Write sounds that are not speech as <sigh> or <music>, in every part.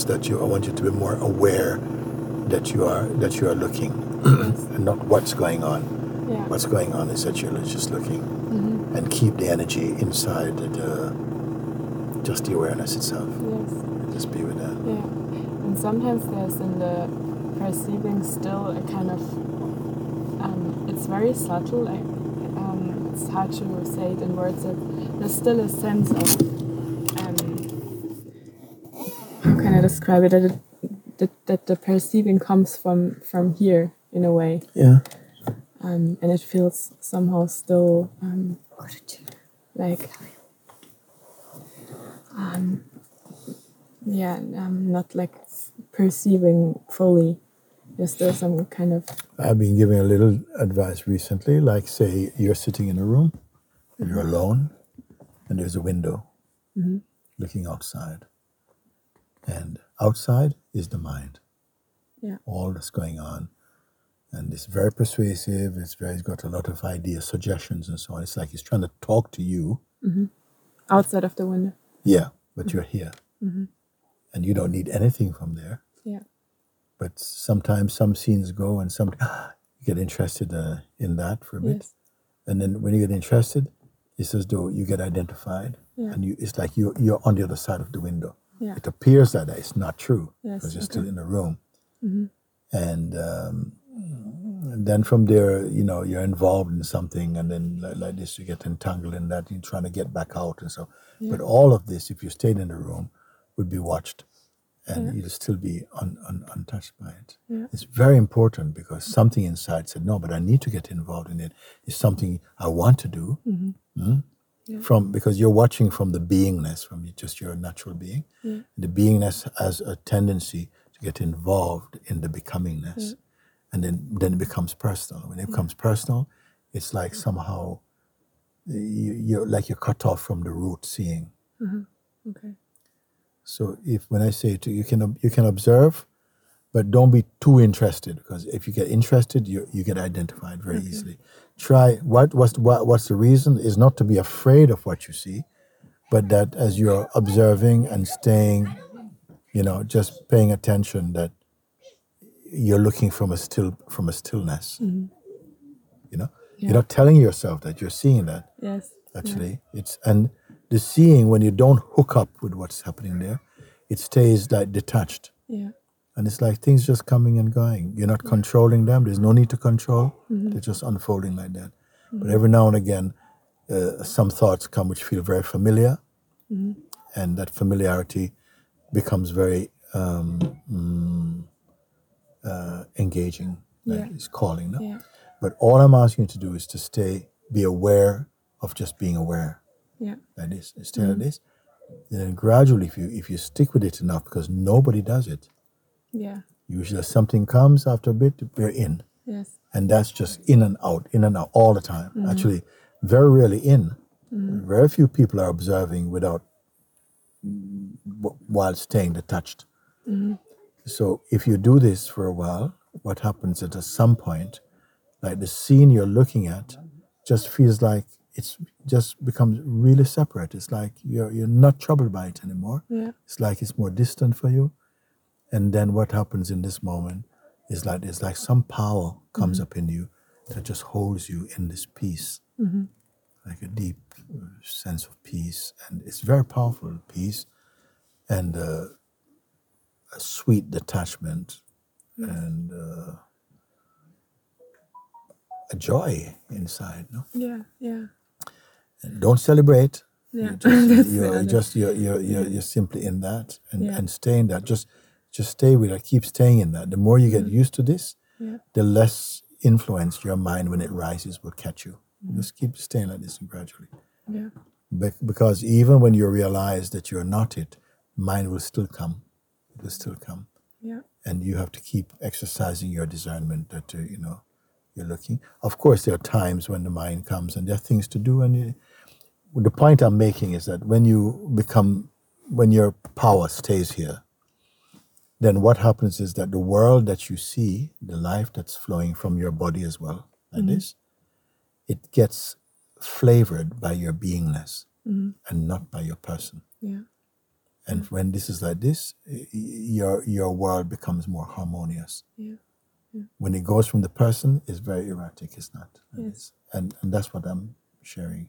Is that you. I want you to be more aware that you are that you are looking, <clears throat> and not what's going on. Yeah. What's going on is that you're just looking, Mhm. and keep the energy inside the just the awareness itself. Yes. Just be with that. Yeah. And sometimes there's in the perceiving still a kind of um, it's very subtle. Like um, it's hard to say it in words. That there's still a sense of um, how can I describe it? That, it that, that the perceiving comes from from here in a way, Yeah. um, and it feels somehow still um, like um, yeah, um, not like perceiving fully. There's still some kind of I've been giving a little advice recently, like say you're sitting in a room, and you're alone, and there's a window looking outside. And outside is the mind, yeah, all that's going on. And it's very persuasive, it's very it's got a lot of ideas, suggestions and so on. It's like he's trying to talk to you. Mm-hmm. outside of the window. Yeah, but mm-hmm. you're here. Mm-hmm. And you don't need anything from there. Yeah, But sometimes some scenes go and some <gasps> you get interested uh, in that for a bit. yes, and then when you get interested, it's as though you get identified, Yeah. and you it's like you you're on the other side of the window. Yeah. It appears that it's not true Yes, because you're okay. in the room, mm-hmm. and um, then from there, you know, you're involved in something, and then like, like this, you get entangled in that. You're trying to get back out, and so. But all of this, if you stayed in the room, would be watched, and you'd still be un, un, untouched by it. Yeah. It's very important because something inside said, "No, but I need to get involved in it. It's something I want to do." Mm-hmm. Hmm? Mm? From because you're watching from the beingness, from just your natural being. The beingness has a tendency to get involved in the becomingness, and then then it becomes personal. When it becomes personal, it's like somehow you, you're like you're cut off from the root seeing. okay, So if when I say to you, you can you can observe, but don't be too interested because if you get interested, you you get identified very mm-hmm. easily. Try what what's what, what's the reason is not to be afraid of what you see, but that as you're observing and staying, you know, just paying attention that you're looking from a still from a stillness. Mm-hmm. You know, you're not telling yourself that you're seeing that yes, actually. It's and the seeing when you don't hook up with what's happening mm-hmm. there it stays like detached. Yeah, and it's like things just coming and going. You're not controlling them. There's no need to control. They're just unfolding like that. But every now and again uh, some thoughts come which feel very familiar. And that familiarity becomes very um, mm, uh, engaging like Yeah. it's calling no? yeah, but all i'm asking you to do is to stay be aware of just being aware. Yeah, like this, stay like this. And then gradually, if you if you stick with it enough, because nobody does it, yeah, usually something comes after a bit, we're in, yes, and that's just in and out, in and out all the time. Mm-hmm. Actually, very rarely in. Mm-hmm. Very few people are observing without w- while staying detached. Mm-hmm. So if you do this for a while, what happens is at some point, like the scene you're looking at, just feels like it's just becomes really separate. It's like you're you're not troubled by it anymore. yeah, It's like it's more distant for you. And then what happens in this moment is like it's like some power comes up in you that just holds you in this peace, like a deep uh, sense of peace, and it's very powerful peace, and uh, a sweet detachment, and uh, a joy inside. No, yeah, yeah, and don't celebrate. yeah. <laughs> You're just, you're just you're, you're, you're, you're simply in that and, Yeah. and stay in that. Just just stay with it. Keep staying in that. The more you get used to this, yeah, the less influence your mind when it rises will catch you. Mm-hmm. Just keep staying like this gradually. yeah, Be- because even when you realize that you're not it, mind will still come. It will still come. yeah, And you have to keep exercising your discernment that, uh, you know, you're looking. Of course, there are times when the mind comes and there are things to do. And you, the point I'm making is that when you become, when your power stays here, then what happens is that the world that you see, the life that's flowing from your body as well, like mm-hmm. this, it gets flavored by your beingness mm-hmm. and not by your person. yeah, And mm-hmm. when this is like this, your your world becomes more harmonious. Yeah. When it goes from the person, it's very erratic. It's not. And, Yes. it's- and and that's what I'm sharing.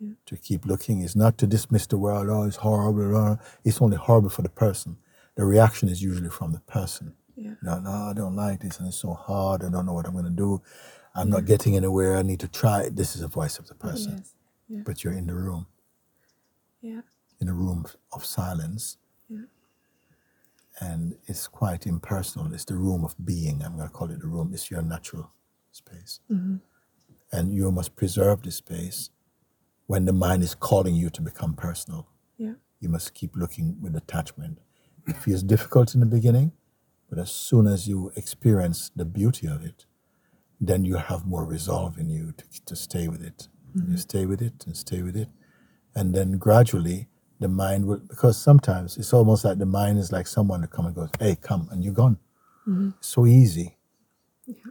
Yeah. To keep looking is not to dismiss the world. Oh, it's horrible. blah. It's only horrible for the person. The reaction is usually from the person. Yeah. No, no, I don't like this, and it's so hard. I don't know what I'm going to do. I'm not getting anywhere. I need to try. This is the voice of the person, Yes. Yeah. but you're in the room, Yeah. in a room of silence, Yeah. and it's quite impersonal. It's the room of being. I'm going to call it the room. It's your natural space, Mm-hmm. and you must preserve this space when the mind is calling you to become personal. Yeah. You must keep looking with attachment. It feels difficult in the beginning, but as soon as you experience the beauty of it, then you have more resolve in you to, to stay with it. You mm-hmm. stay with it and stay with it. And then gradually the mind will, because sometimes it's almost like the mind is like someone that comes and goes, hey, come, and you're gone. Mm-hmm. So easy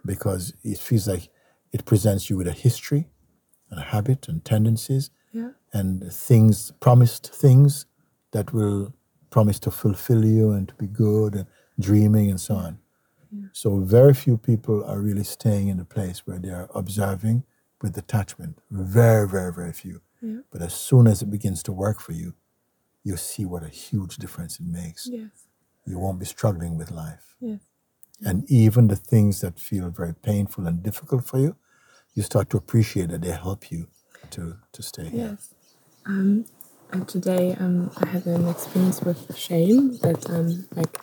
because it feels like it presents you with a history and a habit and tendencies Yeah. and things, promised things that will promise to fulfill you and to be good and dreaming and so on. So very few people are really staying in a place where they are observing with detachment. Very, very, very few. Yeah. But as soon as it begins to work for you, you see what a huge difference it makes. Yes. You won't be struggling with life. Yes. And even the things that feel very painful and difficult for you, you start to appreciate that they help you to, to stay here. Yes. Um, and today um, I had an experience with shame that um, like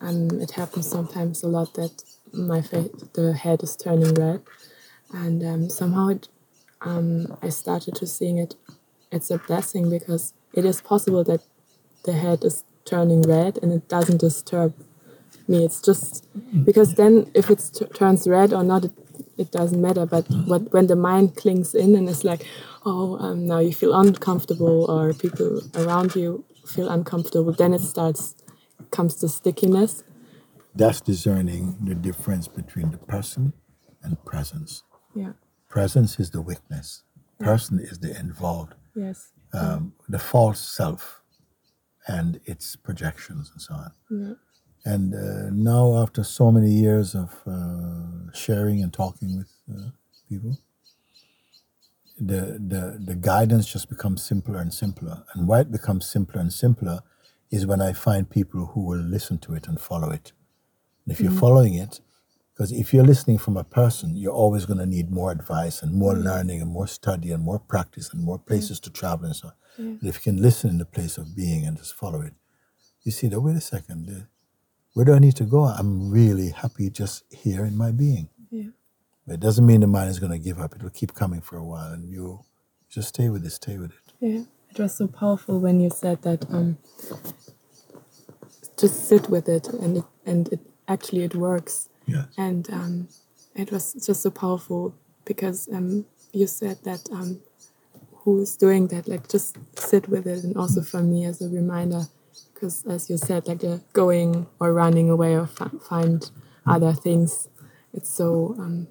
um, it happens sometimes a lot that my the head is turning red, and um, somehow it, um, I started to seeing it. It's a blessing because it is possible that the head is turning red and it doesn't disturb me. It's just because then if it turns red or not, it, it doesn't matter. But what, when the mind clings in and it's like, oh, um, now you feel uncomfortable or people around you feel uncomfortable, then it starts comes the stickiness. That's discerning the difference between the person and presence. Yeah. Presence is the witness. Person is the involved, Yes. um, the false self, and its projections and so on. Yeah. And uh, now, after so many years of uh, sharing and talking with uh, people, the, the the guidance just becomes simpler and simpler. And why it becomes simpler and simpler is when I find people who will listen to it and follow it. And if you're mm. following it, because if you're listening from a person, you're always going to need more advice and more mm. learning and more study and more practice and more places to travel and so on. But if you can listen in the place of being and just follow it, you see that, wait a second, where do I need to go? I'm really happy just here in my being. But it doesn't mean the mind is going to give up. It will keep coming for a while and you just stay with it, stay with it. Yeah, it was so powerful when you said that. Um, just sit with it, and it and it actually it works. Yes. And um, it was just so powerful because um, you said that um, who's doing that, like just sit with it, and also for me as a reminder, because as you said, like the going or running away or fi- find other things, it's so um,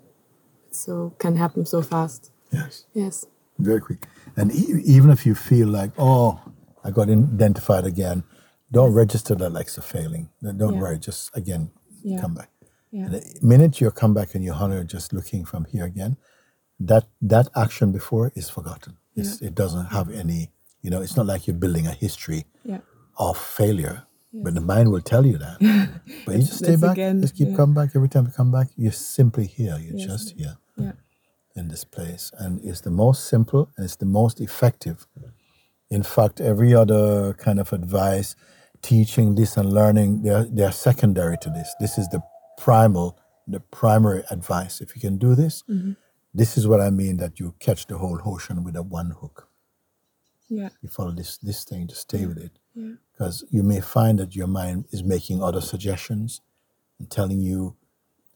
so can happen so fast. Yes. Yes. Very quick. And e- even if you feel like, oh, I got identified again, don't register that like a failing. Don't Yeah. worry. Just again, Yeah. come back. Yeah. And the minute you come back and you honor just looking from here again, that that action before is forgotten. It's, It doesn't have any, you know, it's not like you're building a history Yeah. of failure. But the mind will tell you that. <laughs> but you just stay back. again, just keep yeah. coming back. Every time you come back, you're simply here. You're Yes. just here Yeah. in this place. And it's the most simple and it's the most effective. In fact, every other kind of advice, teaching this and learning, they're, they're secondary to this. This is the primal, the primary advice. If you can do this, mm-hmm. this is what I mean that you catch the whole ocean with a one hook. Yeah. You follow this this thing, just stay with it. Yeah. Because you may find that your mind is making other suggestions and telling you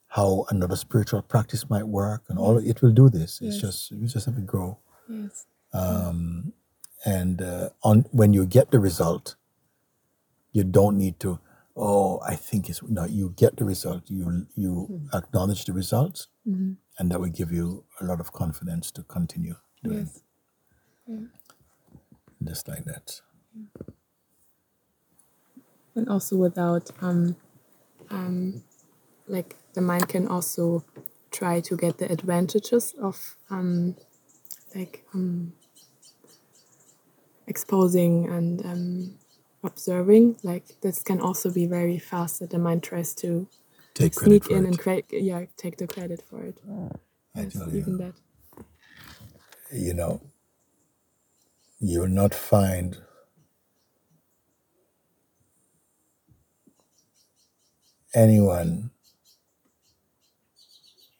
how another spiritual practice might work and all it will do this. It's Yes. just you just have to grow. Yes. Um, and uh, on when you get the result, you don't need to, oh, I think it's no, you get the result. You you mm-hmm. acknowledge the results mm-hmm. and that will give you a lot of confidence to continue doing Yes. just like that. And also without um, um, like the mind can also try to get the advantages of um, like um, exposing and um, observing. Like this can also be very fast that the mind tries to Take sneak in and cre- yeah take the credit for it. I Yes, tell you. even that. You know, you will not find anyone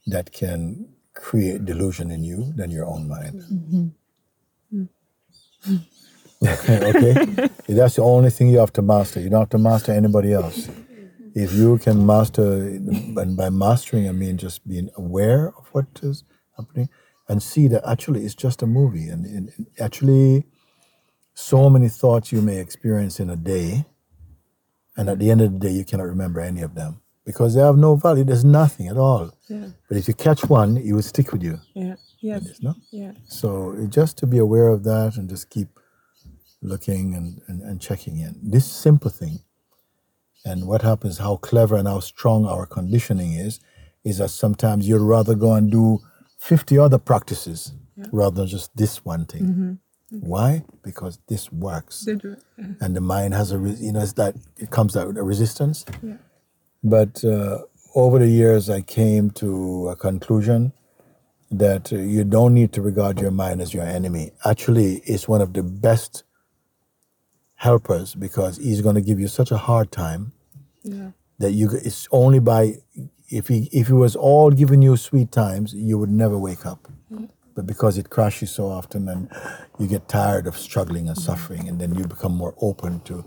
that can create delusion in you than your own mind. okay? <laughs> That's the only thing you have to master. You don't have to master anybody else. If you can master, and by mastering, I mean just being aware of what is happening and see that actually it's just a movie. And, and and actually, so many thoughts you may experience in a day, and at the end of the day, you cannot remember any of them because they have no value. There's nothing at all. yeah But if you catch one, it will stick with you. yeah yes No? yeah So just to be aware of that and just keep looking and, and, and checking in. This simple thing. And what happens, how clever and how strong our conditioning is, is that sometimes you'd rather go and do 50 other practices rather than just this one thing. Mm-hmm. Why? Because this works. They do it. And the mind has a, you know, it's that, it comes out with a resistance. yeah But uh, over the years, I came to a conclusion that uh, you don't need to regard your mind as your enemy. Actually, it's one of the best helpers because he's going to give you such a hard time yeah that you. It's only by if he if he was all giving you sweet times, you would never wake up. But because it crashes so often, and you get tired of struggling and suffering, and then you become more open to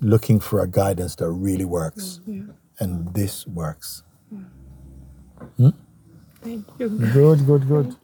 looking for a guidance that really works. Yeah and this works. Mm-hmm. Hmm? thank you. Good, good, good.